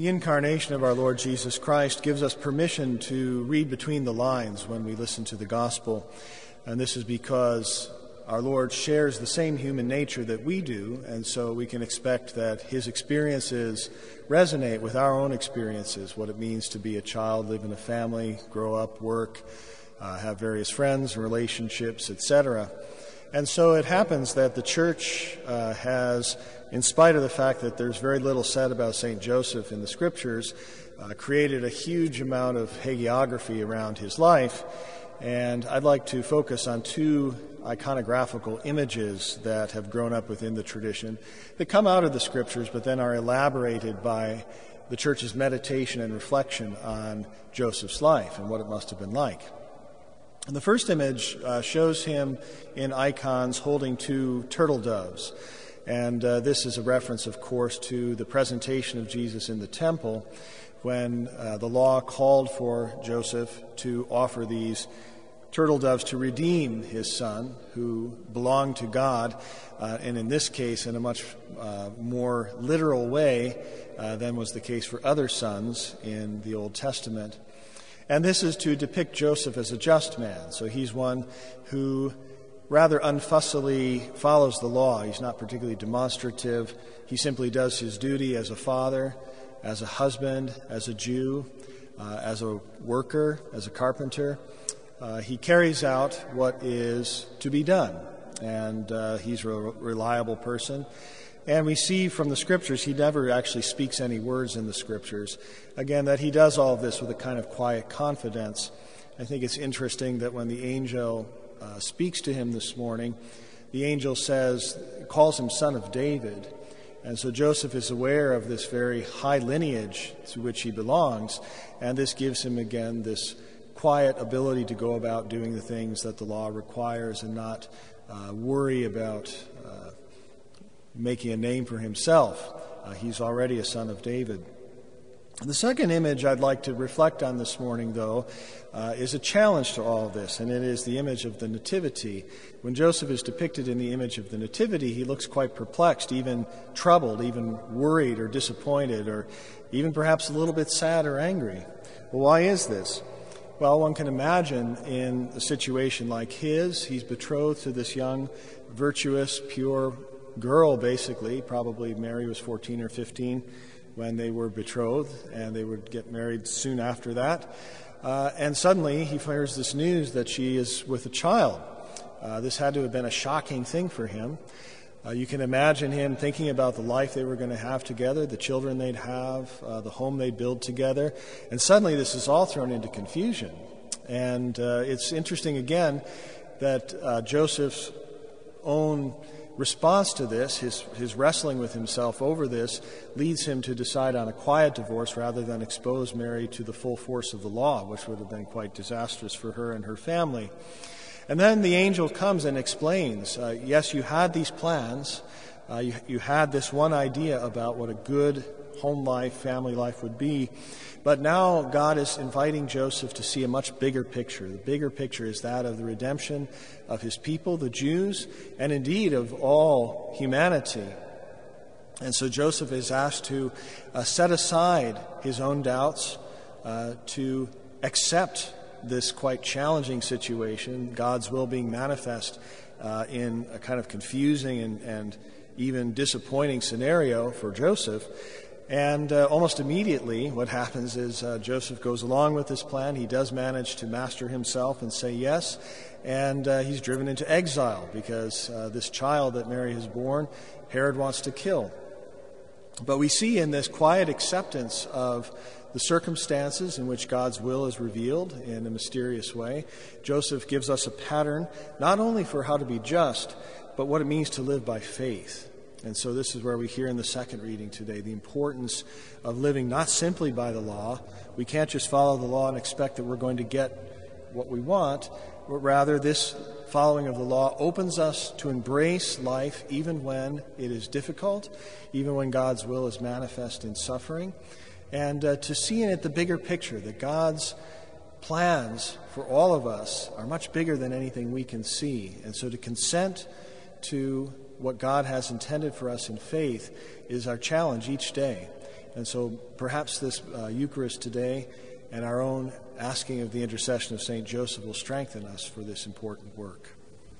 The incarnation of our Lord Jesus Christ gives us permission to read between the lines when we listen to the gospel. And this is because our Lord shares the same human nature that we do, and so we can expect that his experiences resonate with our own experiences what it means to be a child, live in a family, grow up, work, uh, have various friends, and relationships, etc. And so it happens that the church uh, has, in spite of the fact that there's very little said about St. Joseph in the scriptures, uh, created a huge amount of hagiography around his life. And I'd like to focus on two iconographical images that have grown up within the tradition that come out of the scriptures but then are elaborated by the church's meditation and reflection on Joseph's life and what it must have been like. And the first image uh, shows him in icons holding two turtle doves. And uh, this is a reference, of course, to the presentation of Jesus in the temple when uh, the law called for Joseph to offer these turtle doves to redeem his son, who belonged to God, uh, and in this case, in a much uh, more literal way uh, than was the case for other sons in the Old Testament. And this is to depict Joseph as a just man. So he's one who rather unfussily follows the law. He's not particularly demonstrative. He simply does his duty as a father, as a husband, as a Jew, uh, as a worker, as a carpenter. Uh, he carries out what is to be done. And uh, he's a reliable person. And we see from the scriptures, he never actually speaks any words in the scriptures. Again, that he does all of this with a kind of quiet confidence. I think it's interesting that when the angel uh, speaks to him this morning, the angel says, calls him son of David. And so Joseph is aware of this very high lineage to which he belongs, and this gives him again this quiet ability to go about doing the things that the law requires and not uh, worry about uh, making a name for himself. Uh, he's already a son of David. The second image I'd like to reflect on this morning, though, uh, is a challenge to all of this, and it is the image of the Nativity. When Joseph is depicted in the image of the Nativity, he looks quite perplexed, even troubled, even worried or disappointed, or even perhaps a little bit sad or angry. Well, why is this? Well, one can imagine in a situation like his, he's betrothed to this young, virtuous, pure girl, basically. Probably Mary was 14 or 15 when they were betrothed, and they would get married soon after that. Uh, and suddenly he hears this news that she is with a child. Uh, this had to have been a shocking thing for him. Uh, you can imagine him thinking about the life they were going to have together, the children they'd have, uh, the home they'd build together. And suddenly this is all thrown into confusion. And uh, it's interesting again that uh, Joseph's own response to this, his, his wrestling with himself over this, leads him to decide on a quiet divorce rather than expose Mary to the full force of the law, which would have been quite disastrous for her and her family. And then the angel comes and explains uh, yes, you had these plans, uh, you, you had this one idea about what a good home life, family life would be. But now God is inviting Joseph to see a much bigger picture. The bigger picture is that of the redemption of his people, the Jews, and indeed of all humanity. And so Joseph is asked to uh, set aside his own doubts, uh, to accept this quite challenging situation, God's will being manifest uh, in a kind of confusing and, and even disappointing scenario for Joseph, and uh, almost immediately, what happens is uh, Joseph goes along with this plan. He does manage to master himself and say yes, and uh, he's driven into exile because uh, this child that Mary has born, Herod wants to kill. But we see in this quiet acceptance of the circumstances in which God's will is revealed in a mysterious way, Joseph gives us a pattern not only for how to be just, but what it means to live by faith. And so, this is where we hear in the second reading today the importance of living not simply by the law. We can't just follow the law and expect that we're going to get what we want, but rather, this following of the law opens us to embrace life even when it is difficult, even when God's will is manifest in suffering, and uh, to see in it the bigger picture that God's plans for all of us are much bigger than anything we can see. And so, to consent to what God has intended for us in faith is our challenge each day. And so perhaps this uh, Eucharist today and our own asking of the intercession of St. Joseph will strengthen us for this important work.